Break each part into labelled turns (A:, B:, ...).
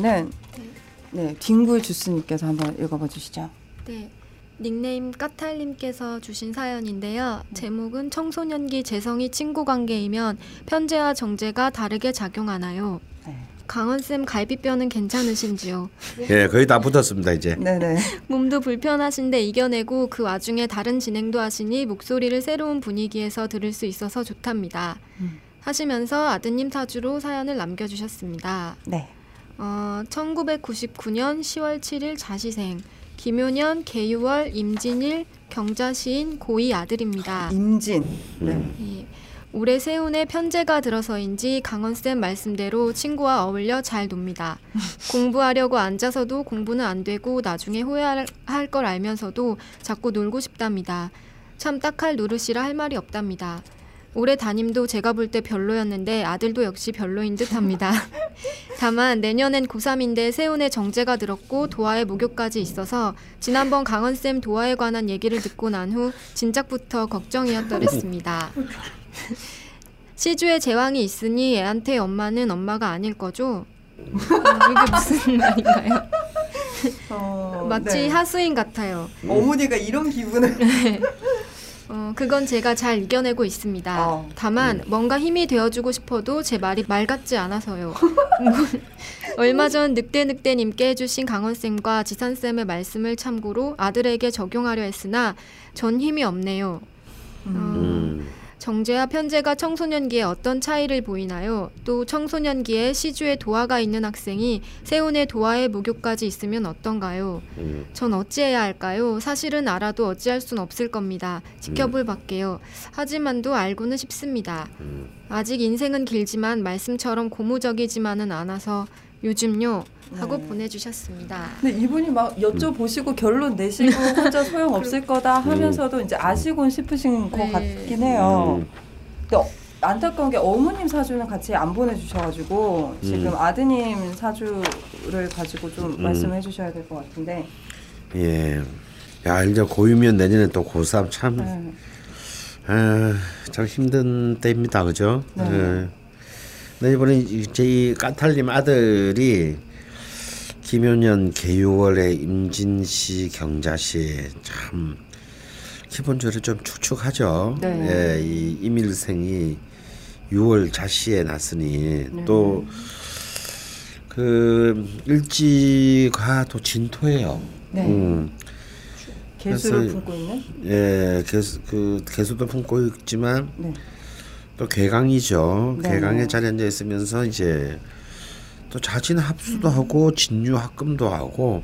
A: 그러면은 네 딩굴 주스님께서 한번 읽어봐 주시죠.
B: 네. 닉네임 까탈님께서 주신 사연인데요. 제목은 청소년기 재성이 친구 관계이면 편제와 정제가 다르게 작용하나요?
A: 네.
B: 강원쌤 갈비뼈는 괜찮으신지요?
C: 예, 거의 다 붙었습니다 이제.
A: 네네.
B: 몸도 불편하신데 이겨내고 그 와중에 다른 진행도 하시니 목소리를 새로운 분위기에서 들을 수 있어서 좋답니다.
A: 음.
B: 하시면서 아드님 사주로 사연을 남겨주셨습니다.
A: 네.
B: 어, 1999년 10월 7일 자시생 김효년, 개유월, 임진일, 경자시인 고이 아들입니다.
A: 임진. 네.
B: 예. 올해 세운에 편제가 들어서인지 강원쌤 말씀대로 친구와 어울려 잘 놉니다. 공부하려고 앉아서도 공부는 안 되고 나중에 후회할 걸 알면서도 자꾸 놀고 싶답니다. 참 딱할 노릇이라 할 말이 없답니다. 올해 담임도 제가 볼 때 별로였는데 아들도 역시 별로인 듯합니다. 다만 내년엔 고3인데 세운에 정제가 들었고 도화에 목욕까지 있어서 지난번 강원쌤 도화에 관한 얘기를 듣고 난 후 진작부터 걱정이었더랬습니다. 시주에 제왕이 있으니 애한테 엄마는 엄마가 아닐 거죠? 음, 이게 무슨 말인가요?
A: 어,
B: 마치
A: 네.
B: 하수인 같아요.
A: 어머니가 이런 기분을.
B: 어, 그건 제가 잘 이겨내고 있습니다.
A: 어.
B: 다만 뭔가 힘이 되어주고 싶어도 제 말이 말 같지 않아서요. 얼마 전 늑대늑대님께 해주신 강원쌤과 지산쌤의 말씀을 참고로 아들에게 적용하려 했으나 전 힘이 없네요. 어,
C: 음.
B: 정제와 편제가 청소년기에 어떤 차이를 보이나요? 또 청소년기에 시주에 도화가 있는 학생이 세운에 도화의 목욕까지 있으면 어떤가요?
C: 음.
B: 전 어찌해야 할까요? 사실은 알아도 어찌할 순 없을 겁니다. 지켜볼 밖에요. 하지만도 알고는 싶습니다.
C: 음.
B: 아직 인생은 길지만 말씀처럼 고무적이지만은 않아서 요즘요 하고
A: 네.
B: 보내주셨습니다.
A: 근데 이분이 막 여쭤보시고 결론 내시고 혼자 소용 없을 거다 하면서도 이제 아시곤 싶으신 것
B: 네.
A: 같긴 해요.
C: 음.
A: 근데 어, 안타까운 게 어머님 사주는 같이 안 보내주셔가지고 지금
C: 음.
A: 아드님 사주를 가지고 좀
C: 음.
A: 말씀해 주셔야 될 것 같은데.
C: 예. 야 이제 고2면 내년에 또 고3 참,
A: 네.
C: 아, 참 힘든 때입니다, 그죠?
A: 네.
C: 예. 근데 이번에 이 까탈님 아들이 김효년, 개유월의 임진시, 경자시 참 기본적으로 좀 축축하죠.
A: 네.
C: 예, 이 임일생이 6월 자시에 났으니
A: 네.
C: 또그 일지가 또 진토예요.
A: 네.
C: 음.
A: 개수를 품고 있는.
C: 예, 개수 그 개수도 품고 있지만
A: 네.
C: 또 괴강이죠.
A: 네.
C: 괴강에 자리 앉아 있으면서 이제 또 자진 합수도 하고 진유 합금도 하고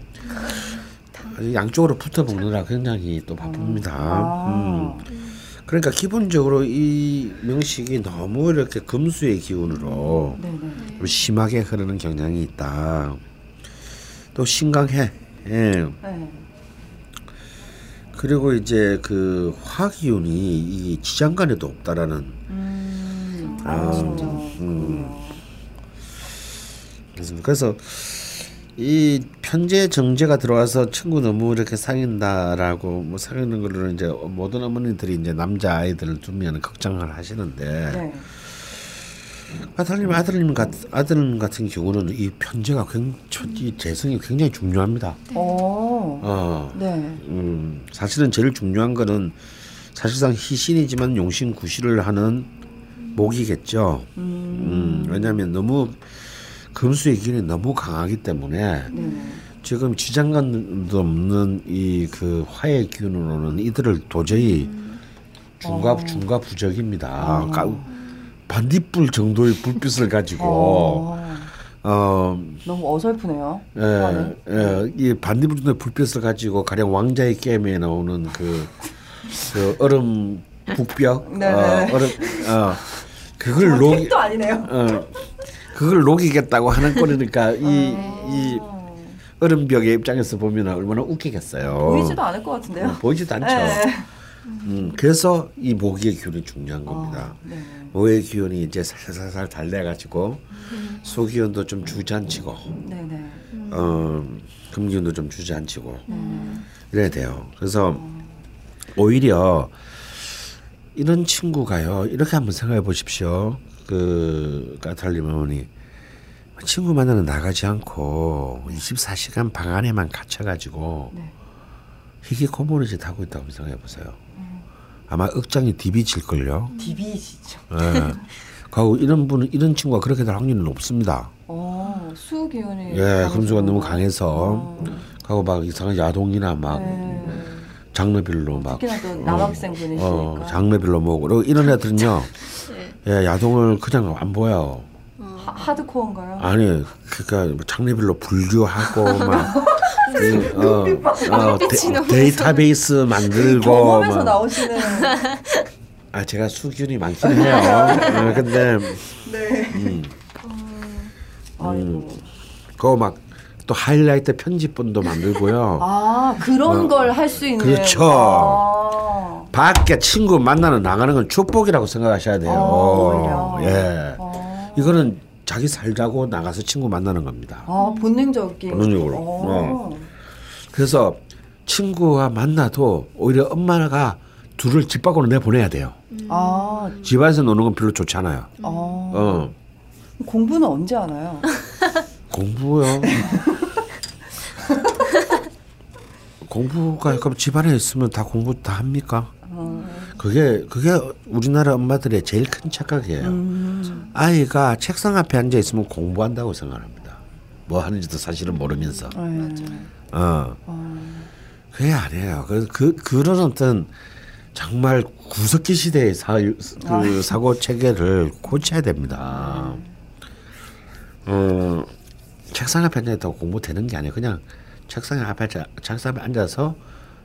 C: 양쪽으로 붙어 먹느라 굉장히 또 바쁩니다.
A: 아.
C: 음. 그러니까 기본적으로 이 명식이 너무 이렇게 금수의 기운으로. 좀 심하게 흐르는 경향이 있다. 또 신강해. 예.
A: 네.
C: 그리고 이제 그 화기운이 이 지장간에도 없다라는
A: 음.
C: 아,
A: 아, 진짜.
C: 음. 그래서 그래서 이 편제 정제가 들어와서 친구 너무 이렇게 사귄다라고 뭐 사귀는 걸로 이제 모든 어머니들이 이제 남자 아이들을 두면 걱정을 하시는데
A: 네.
C: 아들님 아들님 같 아들 같은 경우는 이 편제가 굉장히 이 재성이 굉장히 중요합니다.
A: 어.
C: 어.
A: 네.
C: 음, 사실은 제일 중요한 거는 사실상 희신이지만 용신 구실을 하는 목이겠죠. 음, 왜냐하면 너무 금수의 기운이 너무 강하기 때문에
A: 네.
C: 지금 지장간도 없는 이 그 화의 기운으로는 이들을 도저히 중과
A: 어.
C: 중과 부적입니다.
A: 어.
C: 가- 반딧불 정도의 불빛을 가지고
A: 어.
C: 어,
A: 너무 어설프네요.
C: 예,
A: 화는.
C: 예, 이 반딧불 정도의 불빛을 가지고 가령 왕자의 게임에 나오는 그, 그 얼음 북벽,
A: 네네.
C: 어, 얼음, 어, 그걸
A: 어,
C: 녹이,
A: 택도 아니네요.
C: 어, 그걸 녹이겠다고 하는 꼴이니까 이, 이
A: 어.
C: 얼음벽의 입장에서 보면 얼마나 웃기겠어요.
A: 보이지도 않을 것 같은데요.
C: 어, 보이지도 않죠.
A: 네.
C: 음, 그래서 이 모기의 기운이 중요한 겁니다.
A: 어, 네.
C: 모의 기운이 이제 살살살 달래가지고 소기운도 좀 주저앉히고
A: 네네.
C: 어, 금기운도 좀 주저앉히고 이래야 돼요. 그래서 오히려 이런 친구가요. 이렇게 한번 생각해 보십시오. 그 까탈림 어머니 친구 만나러 나가지 않고 24시간 방 안에만 갇혀가지고
A: 네.
C: 희귀 코모리짓 하고 있다고 생각해 보세요. 아마 억장이 디비질 걸요.
A: 디비시죠.
C: 예. 그리고 이런 분은 이런 친구가 그렇게 될 확률은 높습니다.
A: 어, 수 기운이.
C: 예. 금수가 너무 강해서
A: 어.
C: 하고 막 이상한 야동이나 막
A: 네.
C: 장르별로 막
A: 특히나 또 남학생 분이시니까.
C: 어, 장르별로 뭐고 그리고 이런 애들은요. 예, 야동을 그냥 안 보여.
A: 하, 하드코어인가요?
C: 아니 그러니까 뭐 장르별로 분류하고 막 그, 어, 어, 데, 이터베이스 만들고
A: 경험에서
C: 막.
A: 나오시는.
C: 아 제가 수준이 많긴 해요. 어, 근데
A: 네.
C: 음,
A: 아이고.
C: 그거 막 또 하이라이트 편집본도 만들고요.
A: 아 그런
C: 어.
A: 걸할 수 있는.
C: 그렇죠.
A: 아.
C: 밖에 친구 만나는 나가는 건 축복이라고 생각하셔야 돼요.
A: 어, 오히려.
C: 예.
A: 아.
C: 이거는 자기 살자고 나가서 친구 만나는 겁니다.
A: 아 본능적인.
C: 본능적으로.
A: 어.
C: 그래서 친구와 만나도 오히려 엄마가 둘을 집 밖으로 내보내야 돼요.
A: 아,
C: 집안에서 노는 건 별로 좋지 않아요.
A: 어.
C: 어.
A: 공부는 언제 하나요?
C: 공부요. 공부가 그럼 집안에 있으면 다 공부 다 합니까?
A: 어.
C: 그게 그게 우리나라 엄마들의 제일 큰 착각이에요.
A: 음.
C: 아이가 책상 앞에 앉아 있으면 공부한다고 생각합니다. 뭐 하는지도 사실은 모르면서.
A: 네.
C: 어.
A: 어.
C: 그게 아니에요. 그, 그 그런 어떤 정말 구석기 시대의 사, 그 사고 체계를 고쳐야 됩니다. 어, 책상 앞에 앉아 있다고 공부 되는 게 아니에요. 그냥 책상 앞에 책상 앞에 앉아서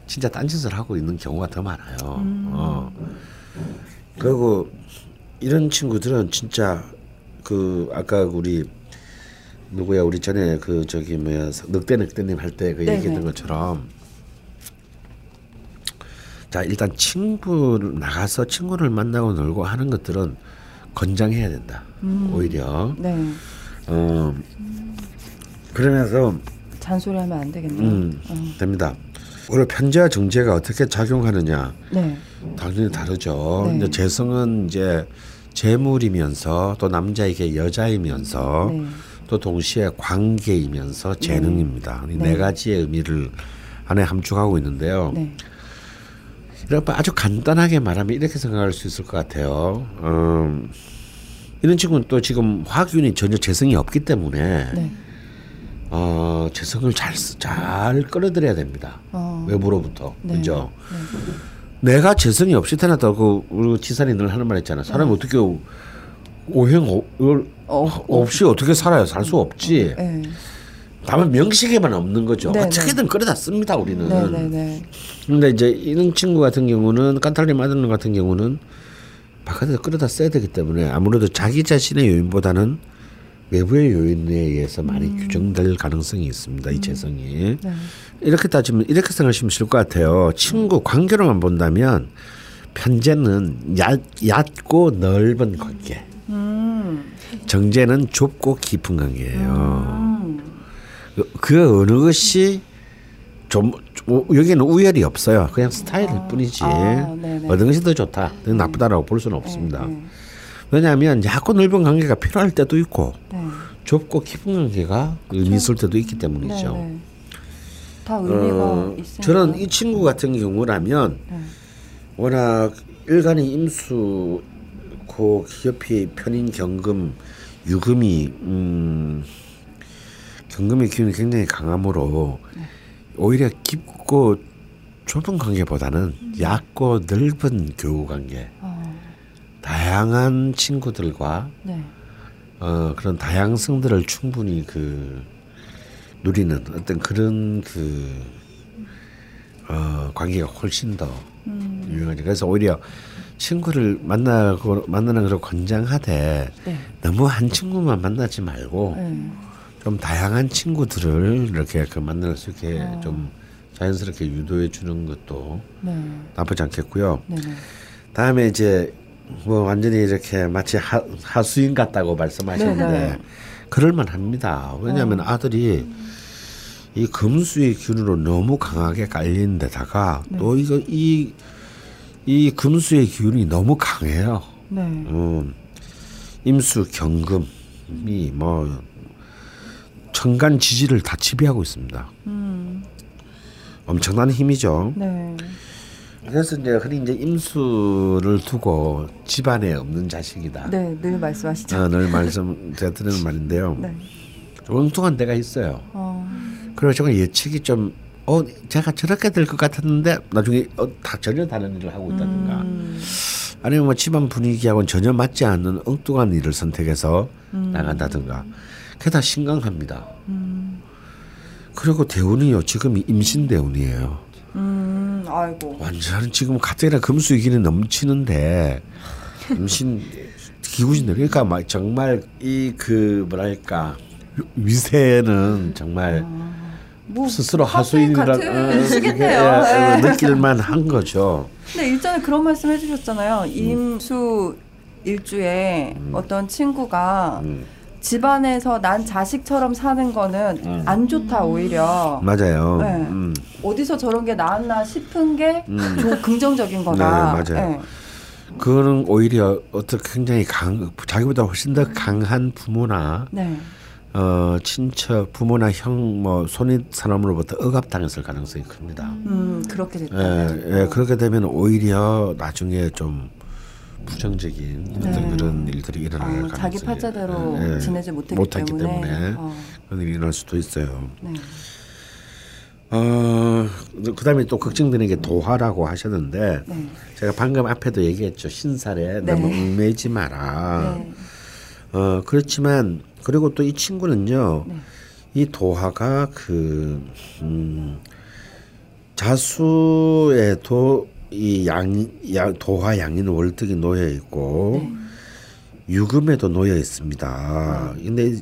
C: 진짜 딴짓을 하고 있는 경우가 더 많아요. 어. 그리고 이런 친구들은 진짜 그 아까 우리 누구야 우리 전에 그 저기 뭐야 늑대 늑대님 할 때 그. 얘기했던 것처럼 자 일단 친구 나가서 친구를 만나고 놀고 하는 것들은 권장해야 된다 오히려
A: 네.
C: 어 그러면서
A: 잔소리하면 안 되겠네요.
C: 음
A: 어.
C: 됩니다 오히려 편제와 정제가 어떻게 작용하느냐
A: 네.
C: 당연히 다르죠
A: 네.
C: 근데 재성은 이제 재물이면서 또 남자에게 여자이면서
A: 네.
C: 또 동시에 관계이면서 재능입니다. 이네
A: 네.
C: 가지의 의미를 안에 함축하고 있는데요.
A: 네.
C: 이렇게 아주 간단하게 말하면 이렇게 생각할 수 있을 것 같아요. 음, 이런 친구는 또 지금 화균이 전혀 재성이 없기 때문에
A: 네.
C: 어, 재성을 잘, 쓰- 잘 끌어들여야 됩니다.
A: 어.
C: 외부로부터.
A: 네.
C: 그죠? 내가 재성이 없이 태어났다고 우리 지산이 늘 하는 말 있잖아. 사람이 어떻게 오- 오행 오- 을
A: 어.
C: 없이 어 떻게 살아요? 살 수 없지.
A: 네.
C: 다만 명식에만 없는 거죠.
A: 네,
C: 어떻게든 끌어다 씁니다 우리는.
A: 네. 네. 네.
C: 근데 이제 이런 친구 같은 경우는 깐탈리 마드는 같은 경우는 바깥에서 끌어다 써야 되기 때문에 아무래도 자기 자신의 요인보다는 외부의 요인에 의해서 많이
A: 음.
C: 규정될 가능성이 있습니다. 이 재성이
A: 네.
C: 이렇게 따지면 이렇게 생각하시면 쉬울 것 같아요. 친구 관계로만 본다면 편제는 얕, 얕고 넓은 관계,
A: 음.
C: 정제는 좁고 깊은 관계예요.
A: 음.
C: 그- 그 어느 것이 좀 우- 여기는 우열이 없어요. 그냥 스타일일 뿐이지.
A: 아, 네네.
C: 어느 것이 더 좋다, 더 나쁘다라고 볼 수는 없습니다.
A: 네.
C: 왜냐하면 얕고 넓은 관계가 필요할 때도 있고
A: 네.
C: 좁고 깊은 관계가 의미 있을 때도 있기 때문이죠.
A: 네. 네. 다 의미가
C: 어,
A: 있으니까.
C: 저는 이 친구 같은 경우라면
A: 네.
C: 워낙 일간이 임수 고 기업이 편인 경금 유금이 음, 경금의 기운이 굉장히 강하므로 오히려 깊고 좁은 관계보다는 얕고 넓은 교우 관계
A: 어.
C: 다양한 친구들과
A: 네.
C: 어, 그런 다양성들을 충분히 그 누리는 어떤 그런 그 어, 관계가 훨씬 더
A: 음.
C: 유용하죠. 그래서 오히려 친구를 만나고 만나는 걸 권장하되
A: 네.
C: 너무 한 친구만 만나지 말고
A: 네.
C: 좀 다양한 친구들을 이렇게 그 만날 수 있게
A: 어.
C: 좀 자연스럽게 유도해 주는 것도
A: 네.
C: 나쁘지 않겠고요. 다음에 이제 뭐 완전히 이렇게 마치 하, 하수인 같다고 말씀하셨는데
A: 네네.
C: 그럴만 합니다. 왜냐하면 아들이 이 금수의 균으로 너무 강하게 깔린 데다가 또 이거 이, 이 금수의 기운이 너무 강해요.
A: 네.
C: 음, 임수 경금이 뭐 천간 지지를 다 지배하고 있습니다.
A: 음.
C: 엄청난 힘이죠.
A: 네.
C: 그래서 이제 흔히 이제 임수를 두고 집안에 없는 자식이다.
A: 네, 늘 말씀하시죠.
C: 어, 늘 말씀 제가 드리는 말인데요.
A: 네.
C: 좀 엉뚱한 데가 있어요.
A: 어.
C: 그리고 정말 예측이 좀 어, 제가 저렇게 될 것 같았는데 나중에 어, 다 전혀 다른 일을 하고 있다든가
A: 음.
C: 아니면 뭐 집안 분위기하고는 전혀 맞지 않는 엉뚱한 일을 선택해서 나간다든가 그게 다 신강합니다.
A: 음.
C: 그리고 대운이요 지금 임신 대운이에요.
A: 음. 아이고.
C: 완전 지금 가뜩이나 금수기는 넘치는데 임신 기구신들 그러니까 막 정말 이 그 뭐랄까 위세는 정말
A: 뭐
C: 스스로
A: 하수인
C: 하수인이라
A: 같은 시겠네요.
C: 어,
A: 네.
C: 느낄만 한 거죠.
A: 근데 일전에 그런 말씀 해주셨잖아요. 임수 일주에 어떤 친구가
C: 음.
A: 집안에서 난 자식처럼 사는 거는
C: 음.
A: 안 좋다 오히려
C: 맞아요.
A: 네.
C: 음.
A: 어디서 저런 게 나왔나 싶은 게
C: 음.
A: 좀 긍정적인 거다.
C: 네, 맞아요.
A: 네.
C: 그거는 오히려 어떻게 굉장히 강 자기보다 훨씬 더 강한 부모나
A: 네.
C: 어 친척 부모나 형 뭐 손윗 사람으로부터 억압당했을 가능성이 큽니다.
A: 음 그렇게 됐다.
C: 예, 예, 그렇게 되면 오히려 나중에 좀 부정적인 어떤
A: 네.
C: 그런 일들이 일어날
A: 아,
C: 가능성이
A: 자기 팔자대로
C: 예, 예,
A: 지내지 못했기,
C: 못했기
A: 때문에,
C: 때문에
A: 어,
C: 그런 일이 일어날 수도 있어요.
A: 네.
C: 어, 그다음에 또 걱정되는 게 도화라고 하셨는데
A: 네.
C: 제가 방금 앞에도 얘기했죠 신살에
A: 네.
C: 너무 얽매이지 마라.
A: 네.
C: 어 그렇지만 그리고 또 이 친구는요
A: 네.
C: 이 도화가 그 음, 자수에도 이 양, 양 도화 양인 월득이 놓여 있고
A: 네.
C: 유금에도 놓여 있습니다. 근데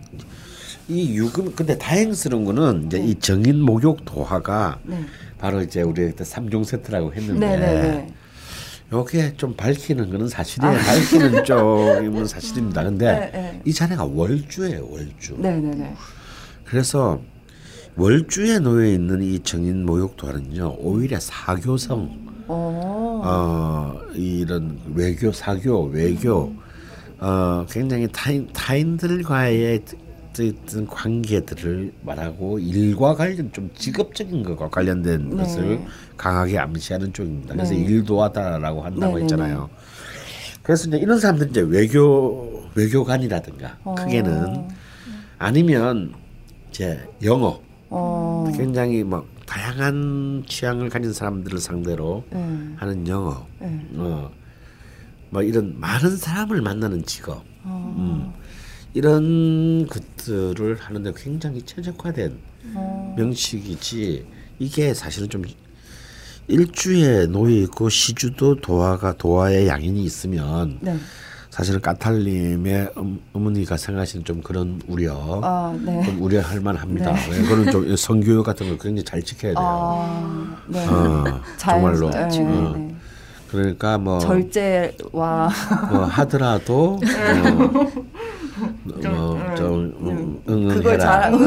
C: 이 유금 근데 다행스러운 거는 이제 이 정인 목욕 도화가
A: 네.
C: 바로 이제 우리 그때 삼종 세트라고 했는데
A: 네. 네. 네.
C: 요게 좀 밝히는 거는 사실이에요. 밝히는 쪽이면 사실입니다. 근데
A: 아. 네, 네.
C: 이 자네가 월주예요, 월주.
A: 네. 네. 네.
C: 그래서 월주에 놓여 있는 이 정인 모욕도는요 오히려 사교성,
A: 어.
C: 어 이런 외교, 사교, 외교, 어 굉장히 타인 타인들과의 어떤 관계들을 말하고 일과 관련 좀 직업적인 것과 관련된
A: 네.
C: 것을 강하게 암시하는 쪽입니다. 그래서
A: 네.
C: 일도 하다라고 한다고
A: 네, 네,
C: 했잖아요. 그래서 이제 이런 사람들 이제 외교 외교관이라든가
A: 어.
C: 크게는 아니면 이제 영어
A: 어.
C: 굉장히 뭐 다양한 취향을 가진 사람들을 상대로
A: 네.
C: 하는 영어
A: 네.
C: 어, 뭐 이런 많은 사람을 만나는 직업
A: 어.
C: 음, 이런 것들을 하는데 굉장히 최적화된
A: 어.
C: 명식이지 이게 사실은 좀 일주에 놓여 있고 시주도 도화가 도화의 양인이 있으면
A: 네.
C: 사실은 까탈님의 음, 어머니가 생각하시는 좀 그런 우려
A: 아, 네.
C: 좀 우려할 만합니다. 왜 그거는 좀 성교육 같은 걸 굉장히 잘 지켜야 돼요.
A: 아, 네.
C: 어,
A: 잘-
C: 정말로.
A: 네,
C: 어.
A: 네.
C: 그러니까 뭐,
A: 절제와
C: 뭐 하더라도 뭐좀 음, 응응해라.
A: 그걸 잘-
C: 어,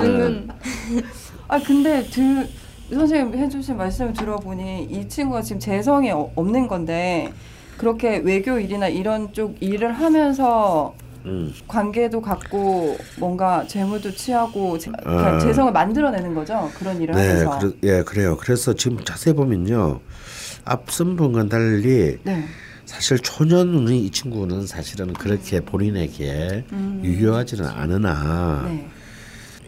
B: 응응.
A: 아 근데 들 선생님 해주신 말씀을 들어보니 이 친구가 지금 재성이 어- 없는 건데 그렇게 외교 일이나 이런 쪽 일을 하면서
C: 음.
A: 관계도 갖고 뭔가 재물도 취하고 재,
C: 아.
A: 재성을 만들어내는 거죠 그런 일을
C: 네,
A: 하면서
C: 그래, 예, 그래요. 그래서 지금 자세히 보면요, 앞선 분과는 달리
A: 네.
C: 사실 초년운이 이 친구는 사실은 그렇게 본인에게
A: 음.
C: 유효하지는 않으나
A: 네.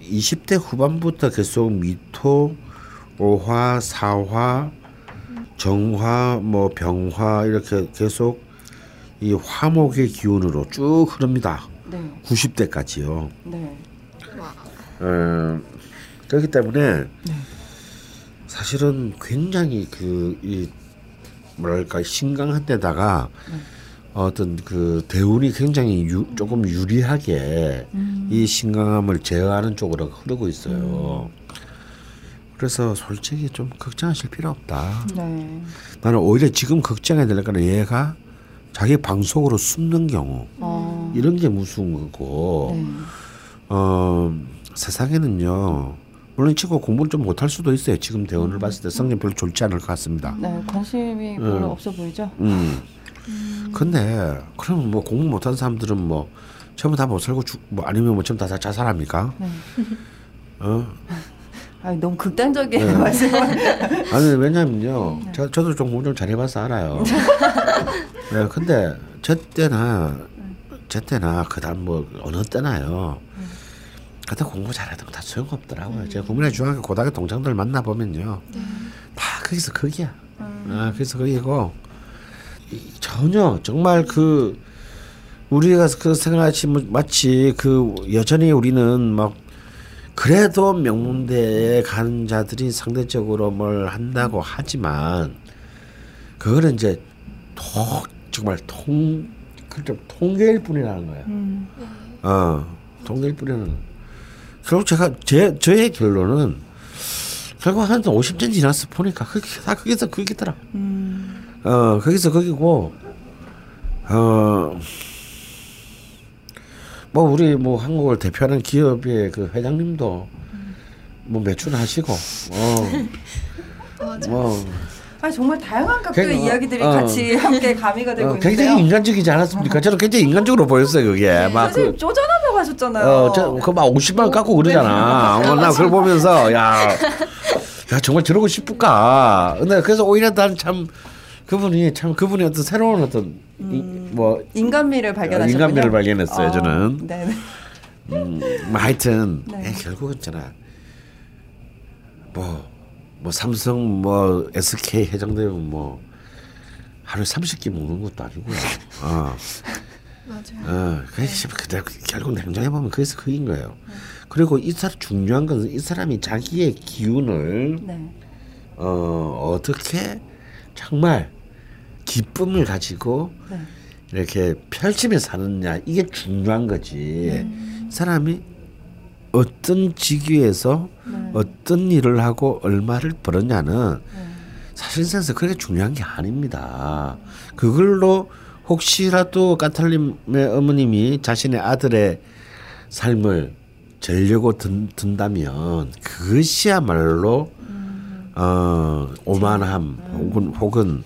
C: 20대 후반부터 계속 미토, 오화, 사화, 정화, 뭐 병화 이렇게 계속 이 화목의 기운으로 쭉 흐릅니다.
A: 네.
C: 90대까지요.
A: 네.
C: 어, 그렇기 때문에 사실은 굉장히 그 이 뭐랄까 신강한 데다가 어떤 그 대운이 굉장히 유, 조금 유리하게 이 신강함을 제어하는 쪽으로 흐르고 있어요. 그래서 솔직히 좀 걱정하실 필요 없다.
A: 네.
C: 나는 오히려 지금 걱정해야 될 거는 얘가 자기 방송으로 숨는 경우
A: 어.
C: 이런 게 무서운 거고
A: 네.
C: 어, 세상에는요. 물론 치고 공부를 좀 못할 수도 있어요. 지금 대원을 봤을 때 성적 별로 좋지 않을 것 같습니다.
A: 네. 관심이 별로
C: 음.
A: 없어 보이죠.
C: 음. 근데 그럼 뭐 공부 못한 사람들은 뭐 전부 다못 살고 죽, 뭐 아니면 뭐 다, 다 자살합니까?
A: 네.
C: 어?
A: 아 너무 극단적인
C: 네.
A: 말씀을.
C: 아니 왜냐면요, 저, 저도 좀 공부 좀 잘해봐서 알아요. 네, 근데 저 때나 저 때나 그다음 뭐 어느 때나요. 그때 공부 잘하던 다 소용없더라고요. 제가 국민의 중학교 고등학교 동창들 만나 보면요, 다 거기서 거기야. 아, 그래서 거기고 이- 전혀 정말 그 우리가 그 생각하지 뭐 마치 그 여전히 우리는 막 그래도 명문대에 가는 자들이 상대적으로 뭘 한다고 하지만 그거는 이제 통 정말 통 그좀 통계일 뿐이라는 거예요.
A: 음.
C: 어 통계일 뿐이라는. 결국 제가 제 저의 결론은 결국 한 50년 지나서 보니까 그게 다 거기서 거기더라.
A: 음.
C: 어 거기서 거기고 어. 뭐 우리 뭐 한국을 대표하는 기업의 그 회장님도 뭐 매출 하시고 어 뭐
A: 아 정말 다양한 각도의
C: 그러니까,
A: 이야기들이
C: 어.
A: 같이 함께 가미가 되고
C: 어,
A: 있는데요.
C: 굉장히 인간적이지 않았습니까? 저는 굉장히 인간적으로 보였어요 그게
A: 선생님
C: 막그
A: 쪼잔하다고 하셨잖아요.
C: 어, 저, 그막 50만 원 깎고 그러잖아. 어, 나 그걸 보면서, 야, 야, 정말 저러고 싶을까. 근데 그래서 오히려 난 참, 그분이 참, 그분이 어떤 새로운 어떤, 이, 뭐,
A: 인간미를 발견하셨군요.
C: 인간미를 발견했어요,
A: 어,
C: 저는.
A: 네네.
C: 음, 뭐 하여튼,
A: 네.
C: 에, 결국은 있잖아. 뭐, 뭐, 삼성, 뭐, SK 해장되면 뭐, 하루에 30개 먹는 것도 아니고요. 어.
B: 맞아요.
C: 어, 그래서 그대 결국 냉정해 보면 그래서 그인 거예요. 그리고 이 사람 중요한 것은 이 사람이 자기의 기운을
A: 네.
C: 어 어떻게 정말 기쁨을 가지고
A: 네.
C: 이렇게 펼치며 사느냐 이게 중요한 거지. 사람이 어떤 직위에서
A: 네.
C: 어떤 일을 하고 얼마를 벌었냐는
A: 네.
C: 사실상에서 그렇게 중요한 게 아닙니다. 그걸로 혹시라도 까탈림의 어머님이 자신의 아들의 삶을 재려고 든, 든다면 그것이야말로 어, 오만함 혹은 혹은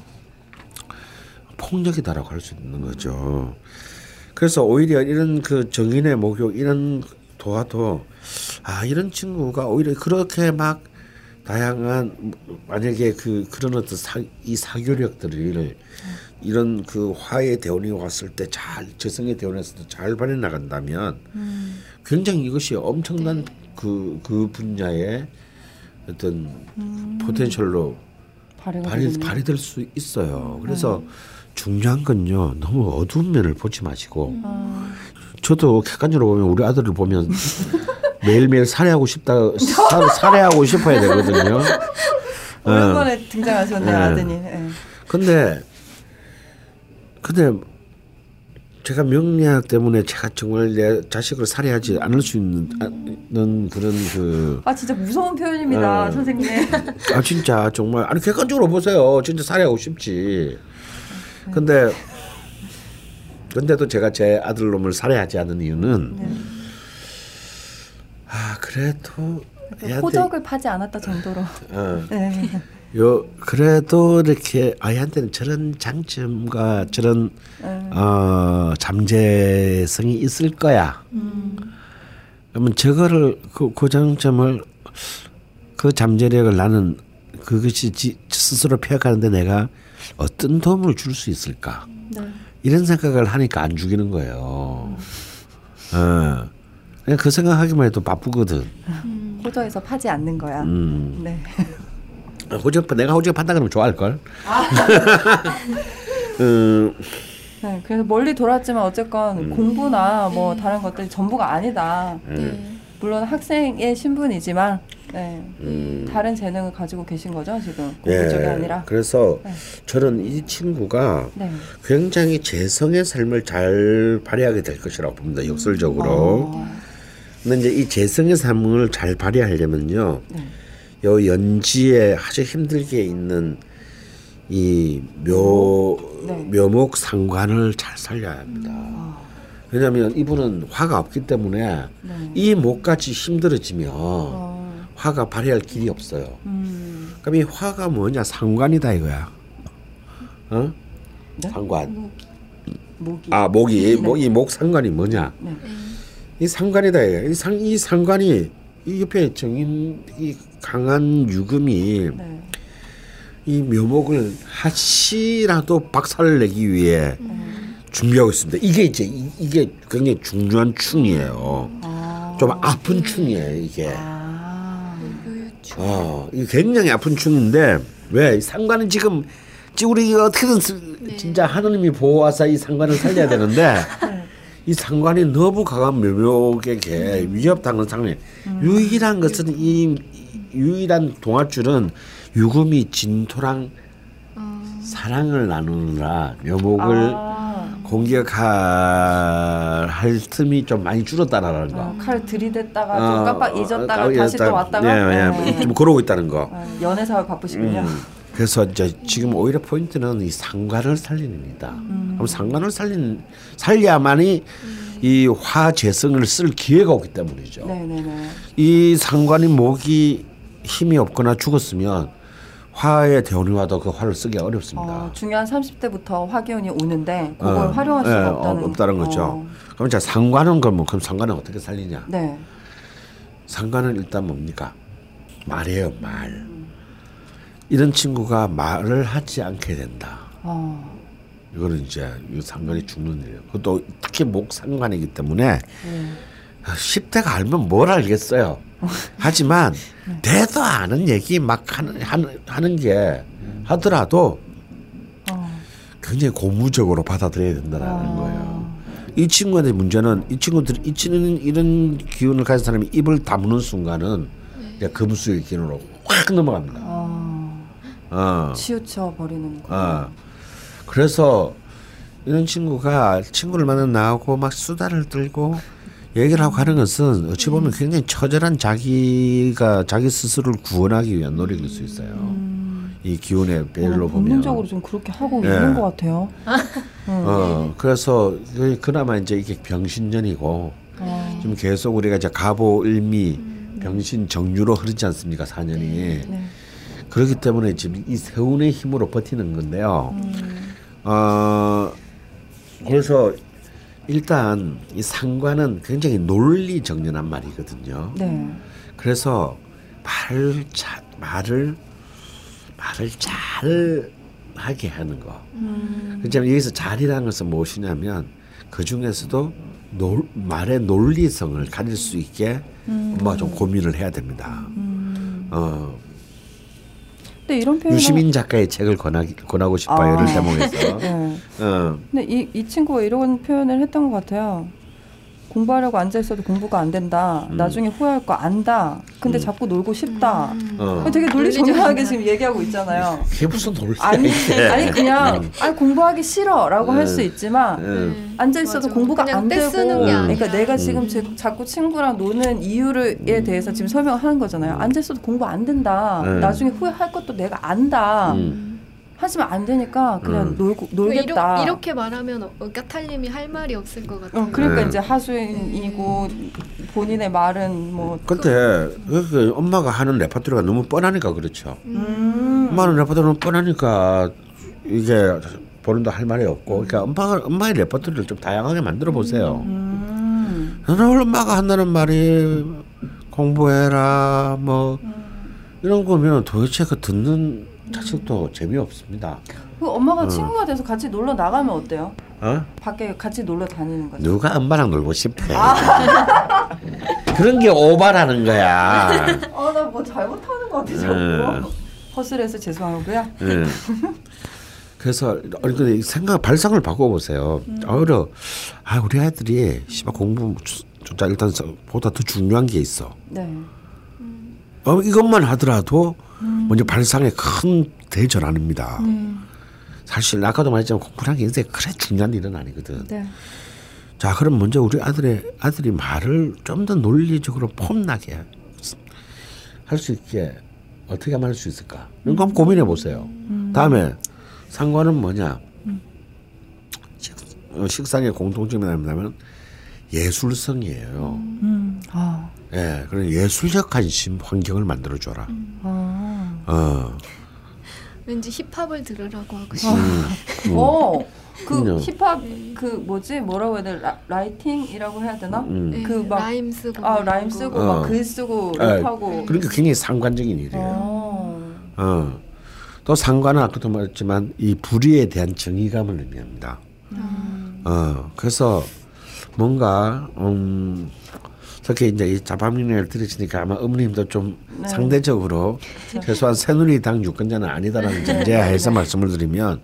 C: 폭력이다라고 할 수 있는 거죠. 그래서 오히려 이런 그 정인의 목욕 이런 도와도 아 이런 친구가 오히려 그렇게 막 다양한 만약에 그 그런 어떤 사, 이 사교력들을 이런 그 화해 대원이 왔을 때 잘 재성의 대원에서 잘 발휘 나간다면 굉장히 이것이 엄청난 그그 분야의 어떤 포텐셜로
A: 발휘가
C: 발휘. 발휘될 수 있어요. 그래서 중요한 건요 너무 어두운 면을 보지 마시고
A: 아,
C: 저도 객관적으로 보면 우리 아들을 보면 매일매일 살해하고 싶다 사, 살해하고 싶어야 되거든요.
A: 오랜만에 등장하셨네요
C: 네.
A: 아드님. 네.
C: 근데 근데 제가 명리학 때문에 제가 정말 내 자식을 살해하지 않을 수 있는 아, 는 그런 그
A: 아 진짜 무서운 표현입니다
C: 네.
A: 선생님.
C: 아 진짜 정말 아니 객관적으로 보세요. 진짜 살해하고 싶지. 근데 근데도 제가 제 아들 놈을 살해하지 않은 이유는
A: 네.
C: 아 그래도 애한테
A: 호적을 파지 않았다 정도로.
C: 어,
A: 네.
C: 요 그래도 이렇게 아이한테는 저런 장점과 저런
A: 네.
C: 어 잠재성이 있을 거야. 그러면 저거를 그, 그 장점을 그 잠재력을 나는 그것이 지, 스스로 피해가는데 내가 어떤 도움을 줄 수 있을까?
A: 네.
C: 이런 생각을 하니까 안 죽이는 거예요. 어. 그냥 그 생각하기만 해도 바쁘거든.
A: 호적에서 파지 않는 거야.
C: 음.
A: 네.
C: 호적 내가 호적 판다 그러면 좋아할 걸. 음,
A: 네. 그래서 멀리 돌았지만 어쨌건
C: 음.
A: 공부나 뭐 다른 것들이 전부가 아니다.
B: 네.
A: 물론 학생의 신분이지만 네.
C: 음.
A: 다른 재능을 가지고 계신 거죠 지금 공부 쪽이 아니라.
C: 그래서
A: 네.
C: 저는 이 친구가
A: 네.
C: 굉장히 재성의 삶을 잘 발휘하게 될 것이라고 봅니다. 역설적으로.
A: 어,
C: 근데 이제 이 재성의 삶을 잘 발휘하려면요.
A: 네.
C: 요 연지에 아주 힘들게 있는 이 묘,
A: 네.
C: 묘목 상관을 잘 살려야 합니다. 왜냐하면 이분은 화가 없기 때문에
A: 네.
C: 이 목까지 힘들어지면
A: 어,
C: 화가 발휘할 길이 없어요.
A: 음,
C: 그럼 이 화가 뭐냐? 상관이다 이거야. 어?
A: 네?
C: 상관.
A: 목이.
C: 아 목이 목이 목 상관이 뭐냐?
A: 네.
C: 이 상관이다. 이거. 이상 이 상관이 이 옆에 정인 이 강한 유금이
A: 네.
C: 이 묘목을 하시라도 박살을 내기 위해 준비하고 있습니다. 이게 이제 이- 이게 굉장히 중요한 충이에요.
A: 아.
C: 좀 아픈 충이에요 이게.
A: 아.
C: 어, 이게 굉장히 아픈 충인데 왜 상관은 지금 지금 우리 어떻게든 스-
B: 네.
C: 진짜 하느님이 보호하사 이 상관을 살려야 되는데 이 상관이 너무 강한 묘목에게 위협당한 상황에 유일한 것은 이 유일한 동아줄은 유금이 진토랑 사랑을 나누느라 묘목을
A: 아.
C: 공격할 틈이 좀 많이 줄었다라는 거.
A: 어, 칼 들이댔다가
C: 어,
A: 좀 깜빡
C: 어,
A: 잊었다가
C: 어,
A: 다시 또 왔다가
C: 예, 예,
A: 네.
C: 좀 그러고 있다는 거.
A: 어, 연애 사업 바쁘시군요.
C: 음. 그래서 이제 지금 오히려 포인트는 이 상관을 살리는입니다.
A: 음.
C: 그럼 상관을 살린 살려야만이 이 화재성을 쓸 기회가 없기 때문이죠.
A: 네네네.
C: 이 상관이 목이 힘이 없거나 죽었으면 화의 대원이와도 그 화를 쓰기 어렵습니다.
A: 어, 중요한 30대부터 화기운이 오는데 그걸
C: 어,
A: 활용할 수가
C: 예,
A: 없다는,
C: 어, 없다는 거죠.
A: 어,
C: 그럼 자 상관은 그럼 그럼 상관은 어떻게 살리냐?
A: 네.
C: 상관은 일단 뭡니까? 말이에요, 말. 이런 친구가 말을 하지 않게 된다.
A: 어,
C: 이거는 이제 이 상관이 죽는 일이에요. 그것도 특히 목 상관이기 때문에
A: 네.
C: 10대가 알면 뭘 알겠어요. 하지만 대도 아는 얘기 막 하는, 하는, 하는 게 하더라도
A: 어,
C: 굉장히 고무적으로 받아들여야 된다는
A: 어.
C: 거예요. 이 친구한테 문제는 이 친구들 이 친구는 이런 기운을 가진 사람이 입을 다무는 순간은 이제 금수의 기운으로 확 넘어갑니다.
A: 어,
C: 어.
A: 치우쳐 버리는 거.
C: 어. 그래서 이런 친구가 친구를 만나 나오고 막 수다를 떨고 얘기를 하고 하는 것은 어찌 보면 굉장히 처절한 자기가 자기 스스로를 구원하기 위한 노력일 수 있어요. 이 기운의 별로
A: 어,
C: 보면.
A: 본능적으로 좀 그렇게 하고
C: 예.
A: 있는 것 같아요.
C: 어, 그래서 그- 그나마 이제 이게 병신년이고
A: 어,
C: 지금 계속 우리가 이제 가보 일미 병신 정유로 흐르지 않습니까? 4년이.
A: 네.
C: 그렇기 때문에 지금 이 세운의 힘으로 버티는 건데요.
A: 음.
C: 어 그래서 일단 이 상관은 굉장히 논리 정연한 말이거든요.
A: 네.
C: 그래서 말을 자, 말을 말을 잘 하게 하는 거.
A: 음.
C: 그렇지만 여기서 잘이라는 것은 무엇이냐면 그 중에서도 논- 말의 논리성을 가질 수 있게 엄마가 좀 고민을 해야 됩니다.
A: 음.
C: 어,
A: 근데 이런 표현
C: 유시민 작가의 책을 권하기, 권하고 싶어요.
A: 아.
C: 이런 대목에서.
A: 네.
C: 어,
A: 근데 이, 이 친구가 이런 표현을 했던 것 같아요. 공부하려고 앉아 있어도 공부가 안 된다.
C: 음.
A: 나중에 후회할 거 안다. 근데 자꾸 놀고 싶다.
C: 어.
A: 되게 논리정연하게. 지금 얘기하고 있잖아요.
C: 그게 무슨 논리야
A: 아니. 아니 그냥 아니 공부하기 싫어라고 할수
C: 음.
A: 있지만
C: 음.
A: 앉아 있어도. 공부가
B: 그냥 안떼
A: 되고
B: 쓰는 게
A: 그러니까. 내가 지금 제, 자꾸 친구랑 노는 이유에 대해서 지금 설명하는 거잖아요. 앉아 있어도 공부 안 된다.
C: 음.
A: 나중에 후회할 것도 내가 안다.
C: 음.
A: 하지만 안 되니까 그냥
C: 음.
A: 놀고
B: 뭐
A: 놀겠다.
B: 이렇게, 이렇게 말하면 어, 까탈님이 할 말이 없을 것 같아요.
A: 어, 그러니까
C: 네.
A: 이제 하수인이고 본인의 말은 뭐
C: 근데 그 엄마가 하는 레퍼토리가 너무 뻔하니까 그렇죠.
A: 음.
C: 엄마는 레퍼토리가 너무 뻔하니까 이게 본인도 할 말이 없고 그러니까 엄마가 엄마의 레퍼토리를 좀 다양하게 만들어 보세요.
A: 음.
C: 오늘 엄마가 한다는 말이 공부해라 뭐 이런 거면 도대체 그 듣는 자식도 재미없습니다.
A: 그 엄마가 친구가 돼서 같이 놀러 나가면 어때요?
C: 어?
A: 밖에 같이 놀러 다니는 거죠.
C: 누가 엄마랑 놀고 싶어? 그런 게 오바라는 거야.
A: 아 나 뭐 잘못하는 것 같아
C: 음.
A: 자꾸. 허술해서 죄송하고요.
C: 예. 그래서 근데 생각 발상을 바꿔보세요. 오히려 아 우리 아이들이 씨발 공부 진짜 일단 보다 더 중요한 게 있어.
A: 네.
C: 어, 이것만 하더라도 먼저 발상에 큰 대전 아닙니다. 사실 아까도 말했지만 공부라는 게 굉장히 그래 중요한 일은 아니거든.
A: 네.
C: 자 그럼 먼저 우리 아들의 아들이 말을 좀 더 논리적으로 폼나게 할 수 있게 어떻게 하면 할 수 있을까? 이런 거 한번 고민해 보세요. 다음에 상관은 뭐냐? 식, 어, 식상의 공통점이 뭐냐면 예술성이에요.
A: 음. 아.
C: 예, 그런 예술적 관심 환경을 만들어 줘라.
A: 아.
C: 어,
B: 왠지 힙합을 들으라고 하고 싶어.
C: 음.
A: 어, 그. 힙합 그 뭐지 뭐라고 해야 돼? 라, writing이라고 해야 되나?
C: 음.
B: 네,
A: 그 막-
B: rhyme 쓰고
A: 아
B: 막 rhyme
A: 쓰고
B: 거.
C: 어.
A: 막 글 쓰고
C: 아,
A: 랩하고.
C: 그러니까 굉장히 상관적인 일이에요.
A: 어.
C: 어. 또 상관은 아까도 말했지만 이 불의에 대한 정의감을 의미합니다.
A: 음.
C: 어. 그래서 뭔가 음 특히 이제 이 자파민을 들으시니까 아마 어머님도 좀
A: 네.
C: 상대적으로 최소한 새누리당 유권자는 아니다라는 전제하에서 말씀을 드리면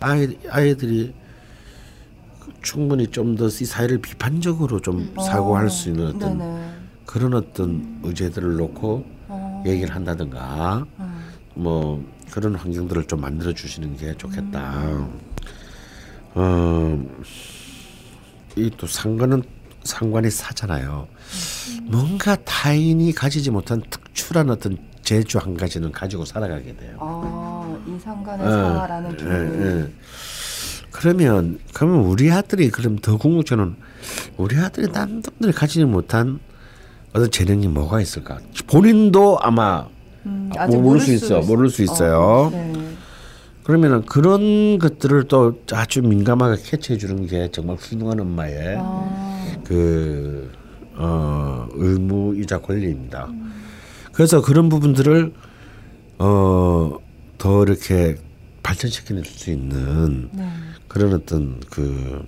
C: 아이 아이들이 충분히 좀 더 이 사회를 비판적으로 좀 사고할 수 있는 어떤
A: 네네.
C: 그런 어떤 의제들을 놓고
A: 어.
C: 얘기를 한다든가
A: 어.
C: 뭐 그런 환경들을 좀 만들어 주시는 게 좋겠다. 어, 이 또 상관은 상관이 사잖아요. 뭔가 타인이 가지지 못한 특출한 어떤 재주 한 가지는 가지고 살아가게 돼요.
A: 아,
C: 어,
A: 사라는
C: 예,
A: 표현.
C: 예. 그러면 그러면 우리 아들이 그럼 더 궁극적으로는 우리 아들이 분들이 가지지 못한 어떤 재능이 뭐가 있을까? 본인도 아마
A: 음,
C: 아, 모를 수 있어,
A: 있-
C: 모를 수
A: 어,
C: 있어요.
A: 네.
C: 그러면은 그런 것들을 또 아주 민감하게 캐치해 주는 게 정말 훌륭한 엄마의
A: 아,
C: 그 어, 의무이자 권리입니다. 그래서 그런 부분들을 어, 더 이렇게 발전시킬 수 있는
A: 네.
C: 그런 어떤 그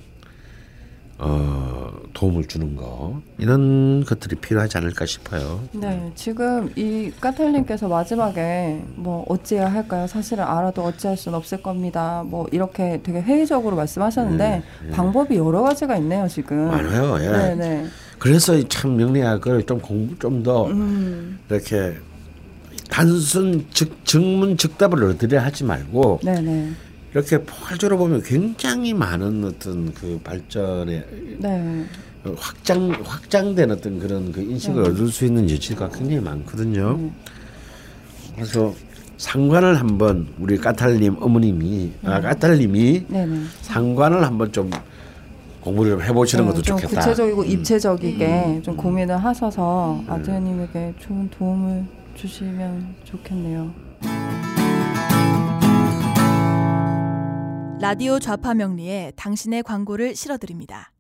C: 어, 도움을 주는 거 이런 것들이 필요하지 않을까 싶어요.
A: 네, 지금 이 까탈님께서 마지막에 뭐 어찌해야 할까요? 사실은 알아도 어찌할 수는 없을 겁니다. 뭐 이렇게 되게 회의적으로 말씀하셨는데 방법이 여러 가지가 있네요, 지금.
C: 많아요. 예.
A: 네, 네.
C: 그래서 이참 명리학을 좀 공부 좀더
A: 음,
C: 이렇게 단순 즉 증문 즉답을 얻으려 하지 말고
A: 네, 네.
C: 이렇게 포괄적으로 보면 굉장히 많은 어떤 그 발전의
A: 네.
C: 확장 확장된 어떤 그런 그 인식을 얻을 수 있는 여지가 굉장히 많거든요.
A: 네.
C: 그래서 상관을 한번 우리 까탈님 어머님이 아 까탈님이
A: 네, 네.
C: 상관을 한번 좀 공부를 좀 해보시는 것도
A: 네, 좀
C: 좋겠다.
A: 구체적이고
C: 음.
A: 입체적이게 좀 고민을 하셔서 아드님에게 좋은 도움을 주시면 좋겠네요.
D: 라디오 좌파 명리에 당신의 광고를 실어드립니다.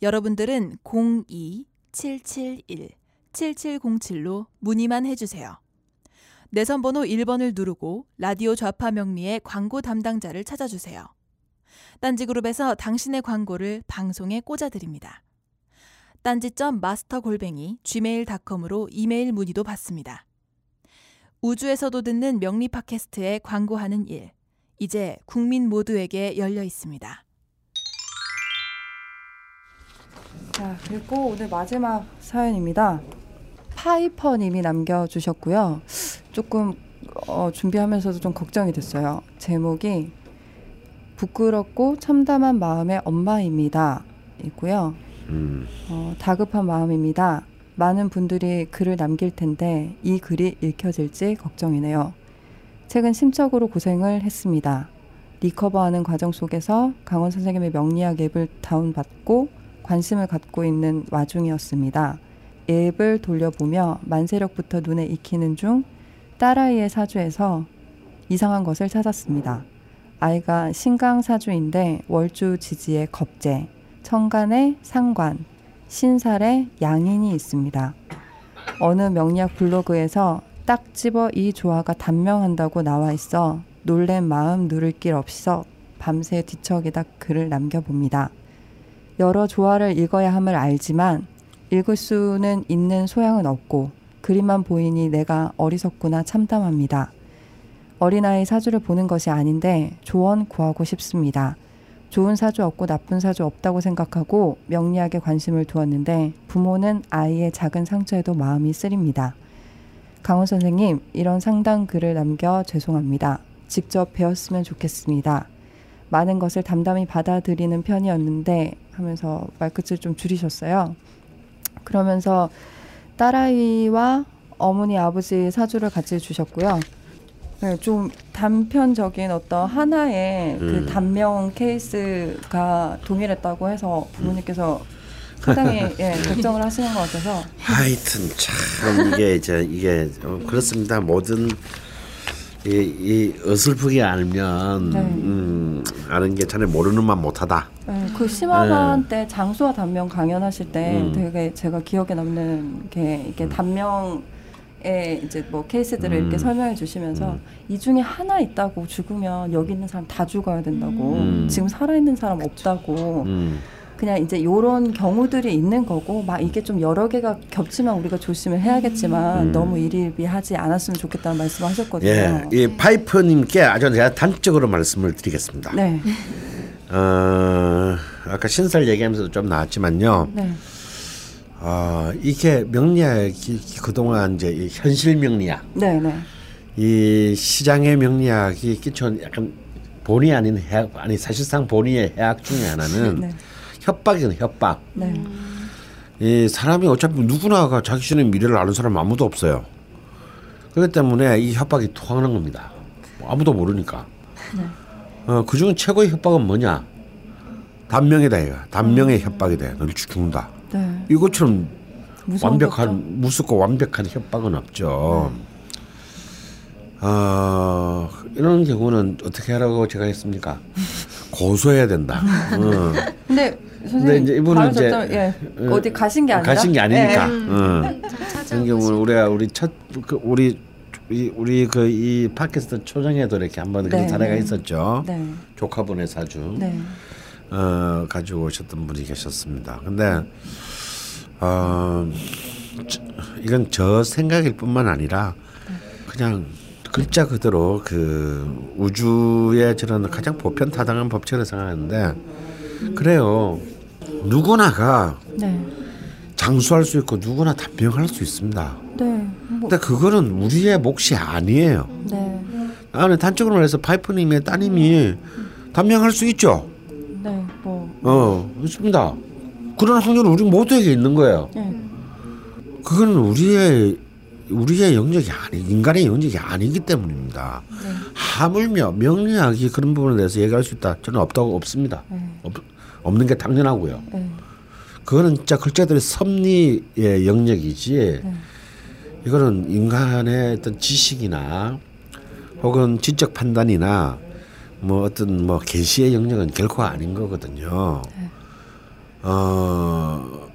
D: 여러분들은 02-771-7707로 문의만 해주세요. 내선번호 1번을 누르고 라디오 좌파 명리의 광고 담당자를 찾아주세요. 딴지그룹에서 당신의 광고를 방송에 꽂아드립니다. 딴지점 마스터 골뱅이 gmail.com으로 이메일 문의도 받습니다. 우주에서도 듣는 명리 팟캐스트에 광고하는 일. 이제 국민 모두에게 열려 있습니다.
A: 자, 그리고 오늘 마지막 사연입니다. 파이퍼님이 남겨주셨고요. 조금 어, 준비하면서도 좀 걱정이 됐어요. 제목이 부끄럽고 참담한 마음의 엄마입니다. 있고요.
C: 음,
A: 어, 다급한 마음입니다. 많은 분들이 글을 남길 텐데 이 글이 읽혀질지 걱정이네요. 최근 심적으로 고생을 했습니다. 리커버하는 과정 속에서 강원 선생님의 명리학 앱을 다운받고 관심을 갖고 있는 와중이었습니다. 앱을 돌려보며 만세력부터 눈에 익히는 중 딸아이의 사주에서 이상한 것을 찾았습니다. 아이가 신강사주인데 월주 지지의 겁재, 천간에 상관, 신살에 양인이 있습니다. 어느 명리학 블로그에서 딱 집어 이 조화가 단명한다고 나와 있어 놀랜 마음 누를 길 없어 밤새 뒤척이다 글을 남겨봅니다. 여러 조화를 읽어야 함을 알지만 읽을 수는 있는 소양은 없고 그림만 보이니 내가 어리석구나 참담합니다. 어린아이 사주를 보는 것이 아닌데 조언 구하고 싶습니다. 좋은 사주 없고 나쁜 사주 없다고 생각하고 명리학에 관심을 두었는데 부모는 아이의 작은 상처에도 마음이 쓰립니다. 강원 선생님, 이런 상담 글을 남겨 죄송합니다. 직접 배웠으면 좋겠습니다. 많은 것을 담담히 받아들이는 편이었는데 하면서 말끝을 좀 줄이셨어요. 그러면서 딸아이와 어머니 아버지 사주를 같이 주셨고요. 네, 좀 단편적인 어떤 하나의 그
C: 음.
A: 단명 케이스가 동일했다고 해서 부모님께서 상당히 예, 걱정을 하시는 것 같아서
C: 하여튼 참 이게 이제 이게 어, 그렇습니다. 모든 이, 이 어설프게 알면
A: 네.
C: 음, 아는 게 자네 모르는 만 못하다.
A: 네, 그 심화반 때 장수와 단명 강연하실 때
C: 음.
A: 되게 제가 기억에 남는 게 이게 단명 의 이제 뭐 케이스들을
C: 음.
A: 이렇게 설명해 주시면서
C: 음.
A: 이 중에 하나 있다고 죽으면 여기 있는 사람 다 죽어야 된다고
C: 음.
A: 지금 살아 있는 사람 없다고
C: 음.
A: 그냥 이제 요런 경우들이 있는 거고 막 이게 좀 여러 개가 겹치면 우리가 조심을 해야겠지만
C: 음.
A: 너무 일일비하지 않았으면 좋겠다는 말씀하셨거든요.
C: 예, 이 파이퍼님께 아주 제가 단적으로 말씀을 드리겠습니다.
A: 네,
C: 어, 아까 신설 얘기하면서도 좀 나왔지만요.
A: 네,
C: 어, 이게 명리학이 그동안 이제 이 현실 명리학,
A: 네, 네,
C: 이 시장의 명리학이 끼쳐온 약간 본의 아닌 해학, 아니 사실상 본의의 해학 중에 하나는
A: 네,
C: 협박이거든 협박.
A: 네,
C: 이 사람이 어차피 누구나가 자기 신의 미래를 아는 사람 아무도 없어요. 그렇기 때문에 이 협박이 통하는 겁니다. 뭐 아무도 모르니까. 어, 그 중에 최고의 협박은 뭐냐? 단명이다 이거. 단명의 협박이다. 너를 죽는다.
A: 네.
C: 이것처럼? 완벽한 무섭고 완벽한 협박은 없죠. 어, 이런 경우는 어떻게 하라고 제가 했습니까? 고소해야 된다. 어.
A: 근데 선생님
C: 근데 이제 이분은 이제
A: 접점- 예,
C: 어,
A: 어디 가신 게 아니라
C: 가신 게 아니니까.
A: 예,
C: 어. 같은 경우는 우리가 우리 첫 그 우리 이- 우리 그 이 팟캐스트 초정에도 이렇게 한번 그런
A: 네,
C: 사례가
A: 네.
C: 있었죠.
A: 네,
C: 조카분의 사주
A: 네,
C: 어, 가지고 오셨던 분이 계셨습니다. 근데 어, 저- 이건 저 생각일 뿐만 아니라 그냥 글자 그대로 그 우주의 저런 가장 보편 타당한 법칙을 생각하는데 그래요. 누구나가
A: 네,
C: 장수할 수 있고 누구나 단명할 수 있습니다.
A: 네, 뭐,
C: 근데 그거는 우리의 몫이 아니에요.
A: 네,
C: 나는 단적으로 말해서 파이프님의 따님이 단명할 수 있죠.
A: 네, 뭐,
C: 어, 있습니다. 그런 확률은 우리 모두에게 있는 거예요.
A: 예,
C: 그거는 우리의 우리의 영역이 아니 인간의 영역이 아니기 때문입니다.
A: 네,
C: 하물며 명리학이 그런 부분에 대해서 얘기할 수 있다. 저는 없다고 없습니다.
A: 네,
C: 없, 없는 게 당연하고요.
A: 네,
C: 그거는 진짜 글자들의 섭리의 영역이지.
A: 네.
C: 이거는 인간의 어떤 지식이나 혹은 지적 판단이나 뭐 어떤 뭐 계시의 영역은 결코 아닌 거거든요.
A: 네.
C: 어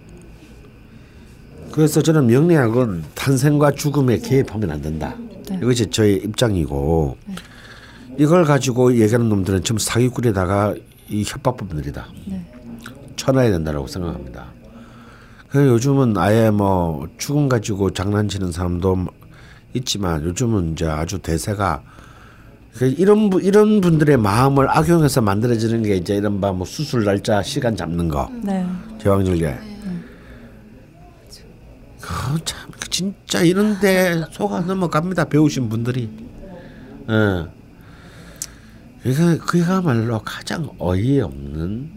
C: 그래서 저는 명리학은 탄생과 죽음에 개입하면 안 된다.
A: 네.
C: 이것이 저의 입장이고 이걸 가지고 얘기하는 놈들은 전부 사기꾼에다가 이 협박범들이다.
A: 네.
C: 쳐놔야 된다라고 생각합니다. 그 요즘은 아예 뭐 죽음 가지고 장난치는 사람도 있지만 요즘은 이제 아주 대세가 그 이런 분 이런 분들의 마음을 악용해서 만들어지는 게 이제 이런 바뭐 수술 날짜 시간 잡는 거
A: 네,
C: 제왕절개. 그참 진짜 이런데 속아 넘어갑니다 배우신 분들이. 예. 이거 그야말로 가장 어이없는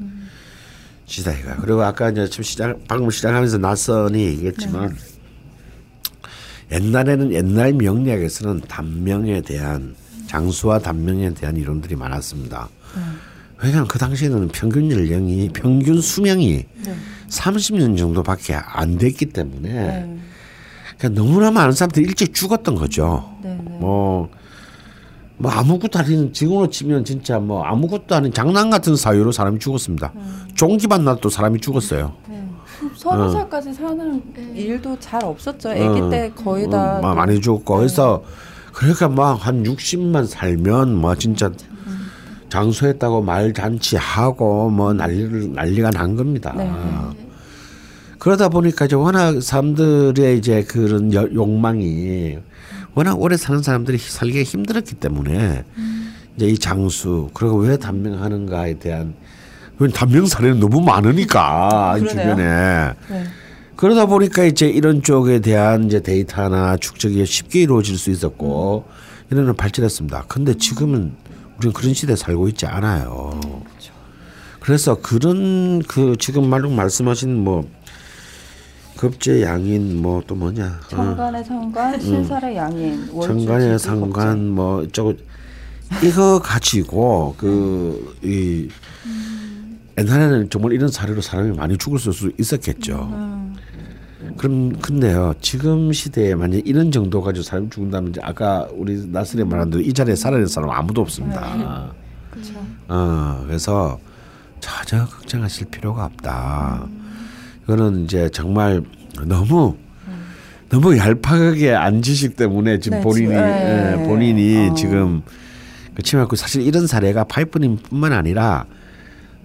C: 이거. 그리고 아까 이제 좀 시작 방금 시작하면서 낯선이 얘기했지만 옛날에는 옛날 명리학에서는 단명에 대한 장수와 단명에 대한 이론들이 많았습니다. 왜냐하면 그 당시에는 평균 연령이 평균 수명이
A: 네,
C: 30년 정도밖에 안 됐기 때문에
A: 네,
C: 그러니까 너무나 많은 사람들이 일찍 죽었던 거죠.
A: 네, 네.
C: 뭐, 뭐 아무것도 아닌 지금으로 치면 진짜 뭐 아무것도 아닌 장난 같은 사유로 사람이 죽었습니다. 종기만 나도 사람이 죽었어요.
A: 네. 서너 살까지 사는 일도 잘 없었죠. 아기
C: 어.
A: 때 거의 다
C: 어, 마- 많이 죽었고 그래서 그러니까 막 한 60만 살면 뭐 진짜 장수했다고 말 잔치하고 뭐 난리를 난리가 난 겁니다.
A: 네.
C: 그러다 보니까 이제 워낙 사람들의 이제 그런 여- 욕망이 워낙 오래 사는 사람들이 살기가 힘들었기 때문에 이제 이 장수 그리고 왜 단명하는가에 대한 왜 단명 사례는 너무 많으니까 이. 주변에
A: 네.
C: 그러다 보니까 이제 이런 쪽에 대한 이제 데이터나 축적이 쉽게 이루어질 수 있었고 이런 걸 발전했습니다. 근데 지금은 우리는 그런 시대에 살고 있지 않아요. 그래서 그런 그 지금 말로 말씀하신 뭐 급제 양인 뭐 또 뭐냐 어,
A: 천간의 상관, 신살의 양인,
C: 천간의 상관 뭐 이쪽 이거 가지고 그이 옛날에는 정말 이런 사례로 사람이 많이 죽을 수 있었겠죠. 그럼 근데요 지금 시대에 만약 이런 정도 가지고 사람이 죽는다면 이제 아까 우리 나스리 말한 대로 이 자리에 살아있는 사람 은 아무도 없습니다.
A: 그렇죠.
C: 어 그래서 전혀 걱정하실 필요가 없다. 이거는 이제 정말 너무 너무 얄팍하게 앉으시기 때문에 지금
A: 네,
C: 본인이
A: 지금, 네.
C: 예, 본인이
A: 어.
C: 지금 그렇지만 그 사실 이런 사례가 파이프님뿐만 아니라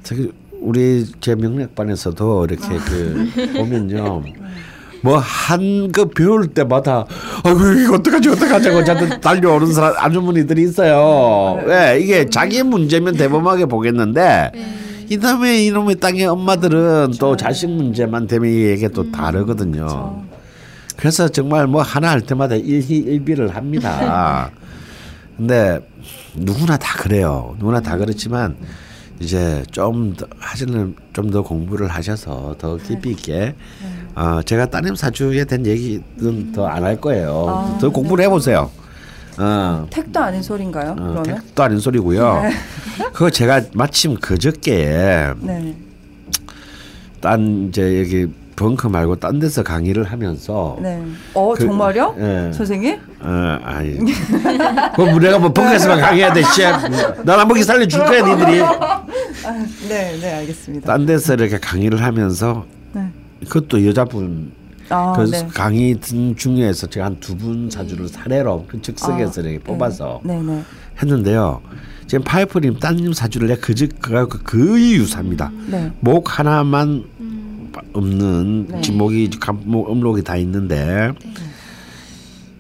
C: 저기 우리 제 명략반에서도 이렇게 그 보면요. 뭐 한 그 배울 때마다 아이고 이거 어떡하지 어떡하자고 저한테 달려오는 사람 아주머니들이 있어요. 왜 이게 자기 문제면 대범하게 보겠는데 이다음에 이놈의 땅의 엄마들은 또 자식 문제만 되면 이게 또 다르거든요. 그래서 정말 뭐 하나 할 때마다 일희일비를 합니다. 근데 누구나 다 그래요. 누구나 다 그렇지만 이제 좀 더 하시는 좀 더 공부를 하셔서 더 깊이 있게 어, 제가 따님 사주에 대한 얘기는 더안 할 거예요.
A: 아,
C: 더 공부를 해보세요. 어,
A: 택도 아닌 소린가요?
C: 어,
A: 그러면?
C: 택도 아닌 소리고요. 그거 제가 마침 그저께
A: 네.
C: 딴 이제 여기 벙커 말고 딴 데서 강의를 하면서
A: 네. 어
C: 그-
A: 정말요?
C: 예.
A: 선생님?
C: 어, 아니. 그 내가 뭐 벙커에서만 강의해야 돼, 씨. 나랑 먹이 살려 줄 거야, 니들이.
A: 아, 네, 네 알겠습니다.
C: 딴 데서 이렇게 강의를 하면서
A: 네.
C: 그것도 여자분
A: 아,
C: 그
A: 네.
C: 강의 든 중에서 제가 한 두 분 사주를 사례로 그 즉석에서
A: 아,
C: 이렇게 뽑아서
A: 네, 네.
C: 했는데요. 지금 파이프님 따님 사주를 내가 그저 그 거의 유사합니다.
A: 네.
C: 목 하나만 없는
A: 네.
C: 지금 목이 감- 목 음록이 다 있는데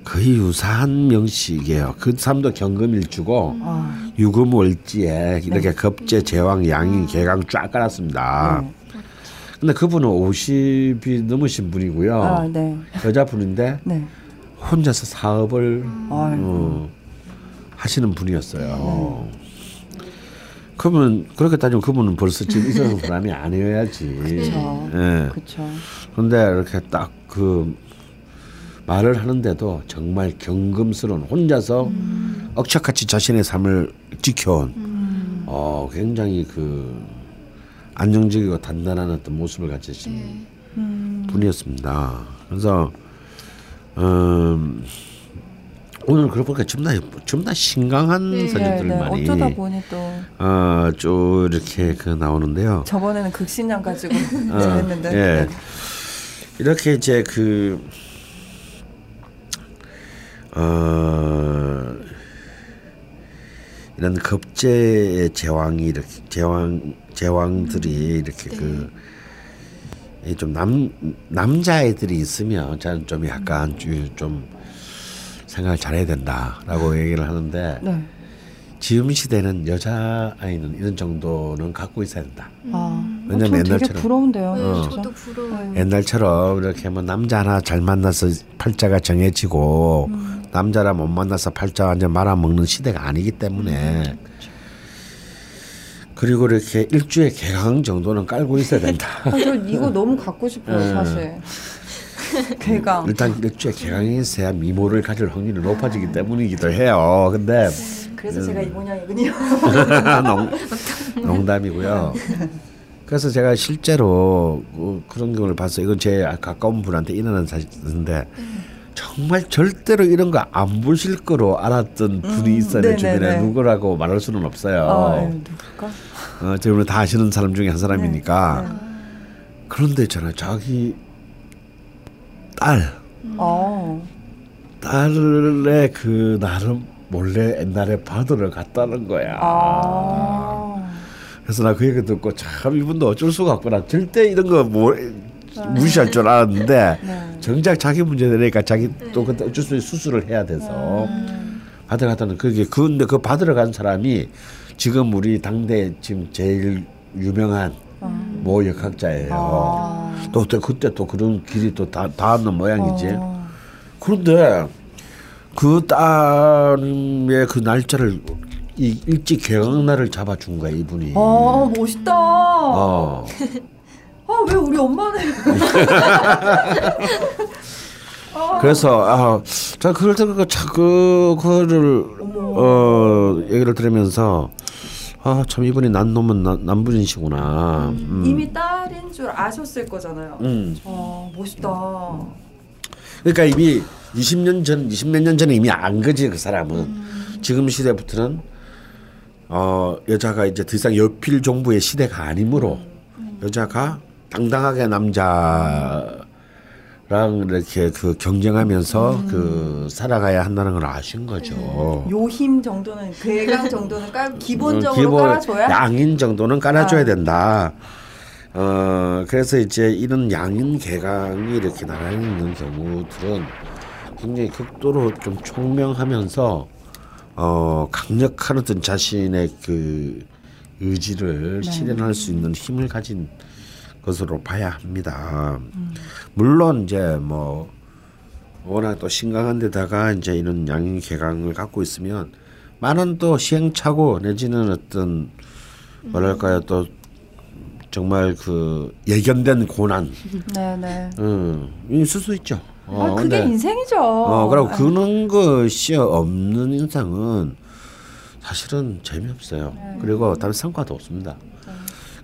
C: 거의 유사한 명식이에요. 그 사람도 경금일주고
A: 아,
C: 유금월지에 이렇게 겁재 제왕 양인 개강 쫙 깔았습니다.
A: 네.
C: 근데 그분은 50이 넘으신 분이고요.
A: 아, 네.
C: 여자분인데
A: 네.
C: 혼자서 사업을
A: 아이고.
C: 어, 하시는 분이었어요. 그러면 그렇게 따지면 그분은 벌써 지금 이 사람 사람이 아니어야지.
A: 그렇죠.
C: 예.
A: 그렇죠.
C: 그런데 이렇게 딱 그 말을 하는데도 정말 경금스러운 혼자서 억척같이 자신의 삶을 지켜온 어 굉장히 그 안정적이고 단단한 어떤 모습을 가지신
A: 음.
C: 분이었습니다. 그래서 음, 오늘 그러고 보니까 전부 다 전부 다 신강한
B: 네.
A: 네,
C: 사진들만이
A: 네. 어쩌다 보니 또
C: 어쭉 이렇게 그 나오는데요.
A: 저번에는 극신양 가지고
C: 어,
A: 했는데.
C: 예. 이렇게 이제 그 어, 이런 겁제의 제왕이 이렇게 제왕 제왕들이 이렇게 그 좀 남 남자애들이 있으면 저는 좀 약간 주- 좀 생각을 잘해야 된다라고 얘기를 하는데
A: 네.
C: 지금 시대는 여자 아이는 이런 정도는 갖고 있어야 된다.
A: 아,
C: 왜냐면 옛날처럼.
A: 부러운데요.
B: 네,
C: 어.
B: 저도 부러워요.
C: 옛날처럼 이렇게 뭐 남자 하나 잘 만나서 팔자가 정해지고 남자라 못 만나서 팔자 완전 말아먹는 시대가 아니기 때문에 그리고 이렇게 일주에 개강 정도는 깔고 있어야 된다.
A: 아, 저 이거 너무 갖고 싶어요,
C: 예.
A: 사실. 괴강.
C: 일단 일주에 개강이 있어야 미모를 가질 확률이 높아지기 때문이기도 해요. 근데
A: 그래서 제가 이 모양이군요.
C: 농, 농담이고요. 그래서 제가 실제로 그- 그런 경우를 봤어요. 이건 제 가까운 분한테 일어난 사실인데 정말 절대로 이런 거 안 보실 거로 알았던 분이 있어요. 내
A: 네네네.
C: 주변에 누구라고 말할 수는 없어요.
A: 아, 예, 누굴까?
C: 어, 저는 다 아시는 사람 중에 한 사람이니까.
A: 네,
C: 그런데 있잖아요. 자기 딸,
A: 어.
C: 딸의 그 나름 몰래 옛날에 바다를 갔다는 거야.
A: 아.
C: 그래서 나 그 얘기 듣고 참 이분도 어쩔 수가 없구나. 절대 이런 거 뭐 무시할 줄 알았는데
A: 네.
C: 정작 자기 문제 되니까 자기 또 그때 어쩔 수 없이 수술을 해야 돼서 받으러 갔다는 그게 근데 그 받으러 간 사람이 지금 우리 당대 지금 제일 유명한 모 역학자예요.
A: 아.
C: 또 그때, 그때 또 그런 길이 또 다, 닿았는 모양이지.
A: 어.
C: 그런데 그 딸의 그 날짜를 이 일찍 개강날을 잡아준 거야 이분이.
A: 아, 멋있다.
C: 어.
A: 아, 왜 우리 엄마는
C: 그래서 아, 자 그럴 때 그, 자, 그 그거를 어 얘기를 들으면서 아 참 이분이 난 놈은 난, 남분이시구나. 음.
A: 이미 딸인 줄 아셨을 거잖아요.
C: 음.
A: 어 멋있다.
C: 그러니까 이미 20년 전, 20몇 년 전에 이미 안 거지 그 사람은. 지금 시대부터는 어 여자가 이제 더 이상 여필 정부의 시대가 아니므로 여자가 당당하게 남자 랑 이렇게 그 경쟁하면서 그 살아가야 한다는 걸 아신 거죠.
A: 요힘 정도는 괴강 정도는 깔 기본적으로
C: 어, 기본
A: 깔아줘야.
C: 양인 정도는 깔아줘야
A: 아.
C: 된다. 어 그래서 이제 이런 양인 개강이 이렇게 나란히 있는 경우들은 굉장히 극도로 좀 총명하면서 어 강력한 어떤 자신의 그 의지를
A: 네.
C: 실현할 수 있는 힘을 가진 것으로 봐야 합니다. 물론 이제 뭐 워낙 또 심각한 데다가 이제 이런 양인 개강을 갖고 있으면 많은 또 시행착오 내지는 어떤 뭐랄까요 또 정말 그 예견된 고난
A: 네네.
C: 음, 있을 수 있죠. 어,
A: 아 그게
C: 근데-
A: 인생이죠.
C: 어, 그리고
A: 아,
C: 그런 것이 없는 인상은 사실은 재미없어요.
A: 네.
C: 그리고 다른 성과도 없습니다.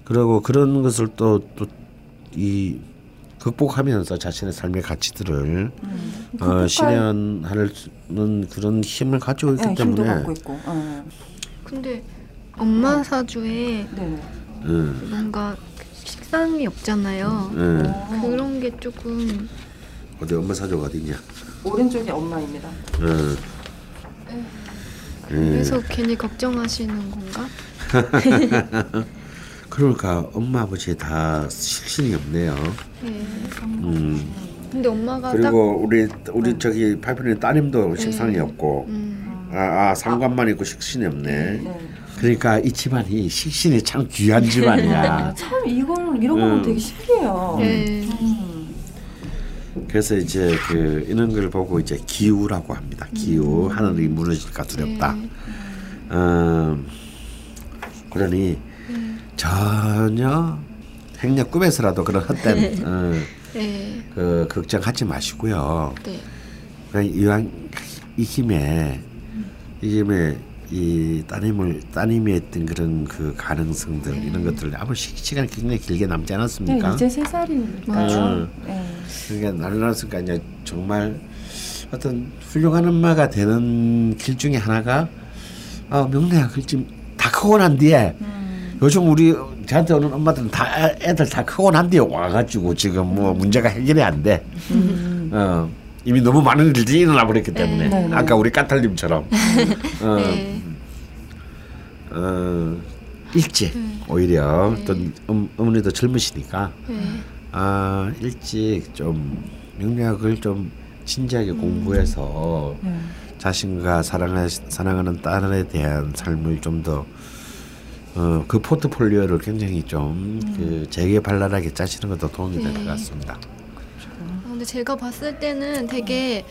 C: 그리고 그런 것을 또 또 이 극복하면서 자신의 삶의 가치들을
A: 음.
C: 어, 실현하는 그런 힘을 가지고 있기
A: 네,
C: 때문에
A: 갖고 있고. 어.
B: 근데 엄마 사주에
A: 네네.
C: 음,
B: 뭔가 식상이 없잖아요.
C: 음.
A: 어.
B: 그런 게 조금
C: 어디 엄마 사주가 어디냐?
A: 오른쪽이 엄마입니다.
C: 음.
B: 그래서 괜히 걱정하시는 건가?
C: 그러니까 엄마 아버지 다 실신이 없네요.
B: 네.
C: 음.
B: 근데 엄마가 딱
C: 그리고 우리 우리 저기 팔편의 따님도 식상이 없고
B: 음,
C: 아, 아 상관만 있고 식신이 없네.
A: 네.
C: 그러니까 이 집안이 식신이 참 귀한 집안이야.
A: 참 이걸 이런 거는
C: 음.
A: 되게 신기해요.
B: 네.
A: 음.
C: 그래서 이제 그 이런 걸 보고 이제 기우라고 합니다. 기우 하늘이 무너질까 두렵다.
B: 네.
C: 음, 그러니 전혀 행여 꿈에서라도 그런 헛된 어,
B: 네.
C: 그 걱정하지 마시고요.
B: 네.
C: 그냥 이왕 이 힘에 이 힘에 이 따님을 따님이 했던 그런 그 가능성들 이런 것들 아무 시, 시간이 굉장히 길게 남지
A: 네,
C: 않았습니까?
A: 이제 세 살이니까요.
C: 음.
A: 네.
C: 그러니까 나를 낳았으니까 이제 정말 어떤 훌륭한 엄마가 되는 길 중에 하나가 어, 명래야 그좀 다 크고 난 뒤에 요즘 우리 저한테 오는 엄마들은 다 애- 애들 다 크고 난 뒤에 와가지고 지금 뭐 문제가 해결이 안 돼. 어, 이미 너무 많은 일들이 일어나 버렸기 때문에
A: 네, 네.
C: 아까 우리 까탈님처럼 어,
B: 네.
C: 어, 일찍 오히려 또 음, 어머니도 젊으시니까
B: 네.
C: 아 일찍 좀 명리학을 좀 진지하게 공부해서
A: 네.
C: 자신과 사랑하, 사랑하는 딸에 대한 삶을 좀더 어, 그 포트폴리오를 굉장히 좀그 재개발랄하게 짜시는 것도 도움이 될것
B: 네.
C: 같습니다.
B: 아, 근데 제가 봤을 때는 되게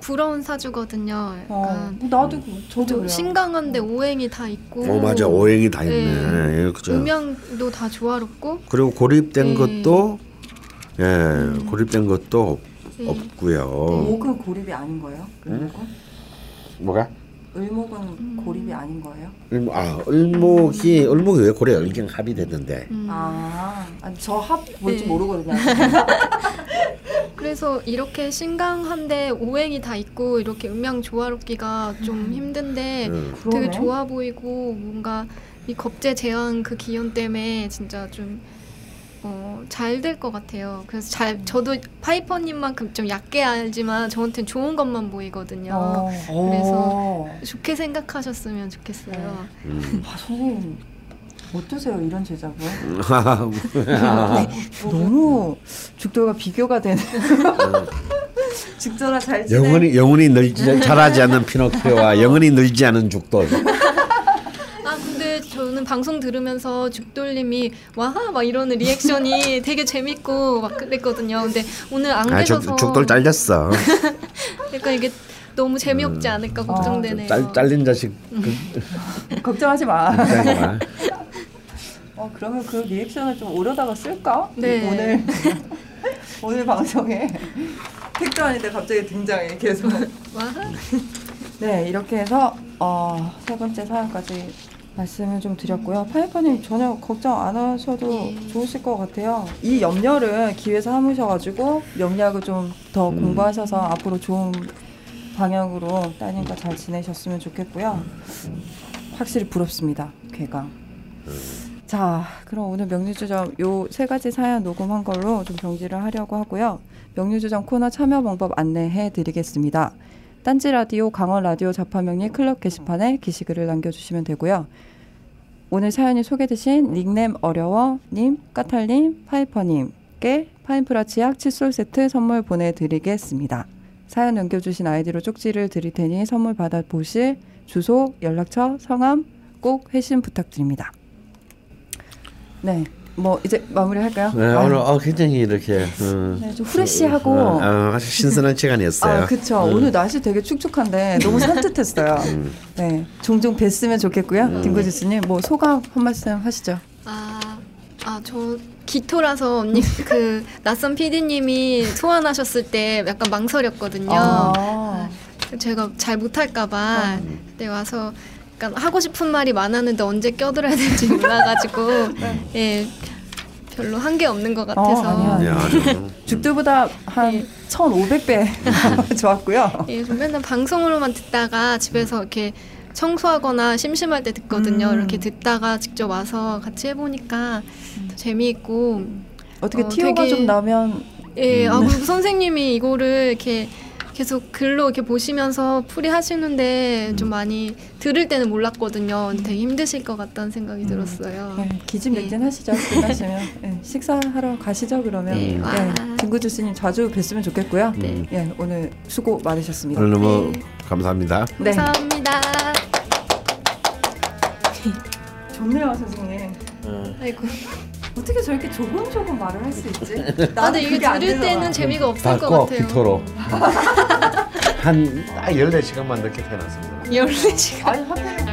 B: 부러운 사주거든요.
A: 어,
B: 약간
A: 나도 저도.
B: 신강한데 오행이 다 있고.
C: 어 맞아 오행이 다 있네.
B: 네.
C: 예, 그죠.
B: 음양도 다 조화롭고.
C: 그리고 고립된
B: 네.
C: 것도 예 고립된 것도
B: 네.
C: 없고요.
A: 목은 고립이 아닌 거예요? 을목은?
C: 뭐가?
A: 을목은 고립이 아닌 거예요?
C: 을목, 아 을목이 을목이 왜 고래 을경 합이 됐는데?
B: 음.
A: 아, 아니, 저합 뭔지
B: 네.
A: 모르거든요.
B: 그래서 이렇게 신강한데 오행이 다 있고 이렇게 음양 조화롭기가 좀 힘든데
C: 음.
B: 되게
A: 그러네.
B: 좋아 보이고 뭔가 이 겁제 제왕 그 기운 때문에 진짜 좀 어, 잘 될 것 같아요. 그래서 잘 저도 파이퍼님만큼 좀 얕게 알지만 저한테는 좋은 것만 보이거든요.
A: 어,
B: 그래서-
A: 어.
B: 좋게 생각하셨으면 좋겠어요.
C: 음.
A: 아, 선생님 어떠세요 이런 제작을?
C: 아,
A: 너무 죽돌과 비교가 되는. 죽돌아 잘 지내.
C: 영원히 영원히 늘지 자라지 않는 피노키오와 영원히 늘지 않은 죽돌.
B: 아 저는 방송 들으면서 죽돌님이 와하 막 이러는 리액션이 되게 재밌고 막 그랬거든요. 근데 오늘 안
C: 아,
B: 계셔서
C: 죽, 죽돌 잘렸어.
B: 약간 이게 너무 재미없지 않을까 걱정되네요.
C: 음. 짤, 잘린 자식. 그,
A: 걱정하지 마. 어 그러면 그 리액션을 좀 오려다가 쓸까?
B: 네.
A: 오늘 오늘 방송에 택도 아닌데 갑자기 등장해 계속.
B: 와하.
A: 네 이렇게 해서 어, 세 번째 사연까지 말씀을 좀 드렸고요. 파이퍼님 전혀 걱정 안 하셔도
B: 예.
A: 좋으실 것 같아요. 이 염려를 기회 삼으셔가지고 명리학을 좀더
C: 음.
A: 공부하셔서 앞으로 좋은 방향으로 따님과 잘 지내셨으면 좋겠고요. 확실히 부럽습니다. 괴강. 자, 그럼 오늘 명리주점 요 세 가지 사연 녹음한 걸로 좀 정지를 하려고 하고요. 명리주점 코너 참여 방법 안내해 드리겠습니다. 딴지 라디오 강원 라디오 자파명리 클럽 게시판에 게시글을 남겨주시면 되고요. 오늘 사연이 소개되신 닉네임 어려워님, 까탈님, 파이퍼님께 파인프라 치약 칫솔 세트 선물 보내드리겠습니다. 사연 남겨주신 아이디로 쪽지를 드릴 테니 선물 받아보실 주소, 연락처, 성함 꼭 회신 부탁드립니다. 네, 뭐 이제 마무리할까요?
C: 네,
A: 아유,
C: 오늘 어, 굉장히 이렇게 어,
A: 네, 좀 후레쉬하고
C: 어, 어, 아주 신선한 시간이었어요.
A: 아, 그쵸.
C: 음.
A: 오늘 날씨 되게 축축한데 너무 산뜻했어요.
C: 음.
A: 네, 종종 뵀으면 좋겠고요. 김구지스님, 뭐 소감 한 말씀 하시죠.
B: 아, 아, 저 기토라서 언니 그 낯선 PD님이 소환하셨을 때 약간 망설였거든요.
A: 아,
B: 제가 잘 못할까봐 그때 와서 약간 하고 싶은 말이 많았는데 언제 껴들어야 될지 몰라가지고 예 별로 한 게 없는 것 같아서
A: 어, 아니야.
C: 야, 아주,
A: 죽두보다 한
B: 네.
A: 1,500배 좋았고요.
B: 예, 좀 맨날 방송으로만 듣다가 집에서 이렇게 청소하거나 심심할 때 듣거든요.
A: 음.
B: 이렇게 듣다가 직접 와서 같이 해보니까 더 재미있고
A: 어떻게
B: 어,
A: 티오가
B: 되게-
A: 좀 나면
B: 예,
C: 음.
B: 아 그리고 선생님이 이거를 이렇게 계속 글로 이렇게 보시면서 풀이하시는데 좀 많이 들을 때는 몰랐거든요. 되게 힘드실 것 같다는 생각이 들었어요.
A: 네, 기진맥진 하시죠. 끝나시면 네, 식사하러 가시죠. 그러면
B: 네,
A: 네,
B: 와.
A: 김구주스님 자주 뵀으면 좋겠고요.
B: 네.
A: 예, 오늘 수고 많으셨습니다.
C: 오늘 너무
B: 네.
C: 감사합니다.
A: 네,
B: 감사합니다.
A: 좋네요, 선생님.
B: 아이고.
A: 어떻게 저렇게 조금조금 말을 할 수 있지?
B: 아, 근데 이게 들을 때는 재미가 없을 것 같아요.
C: 기토로 한딱 14시간만 늦게 태어났습니다.
B: 14시간.
A: 아니 하필이면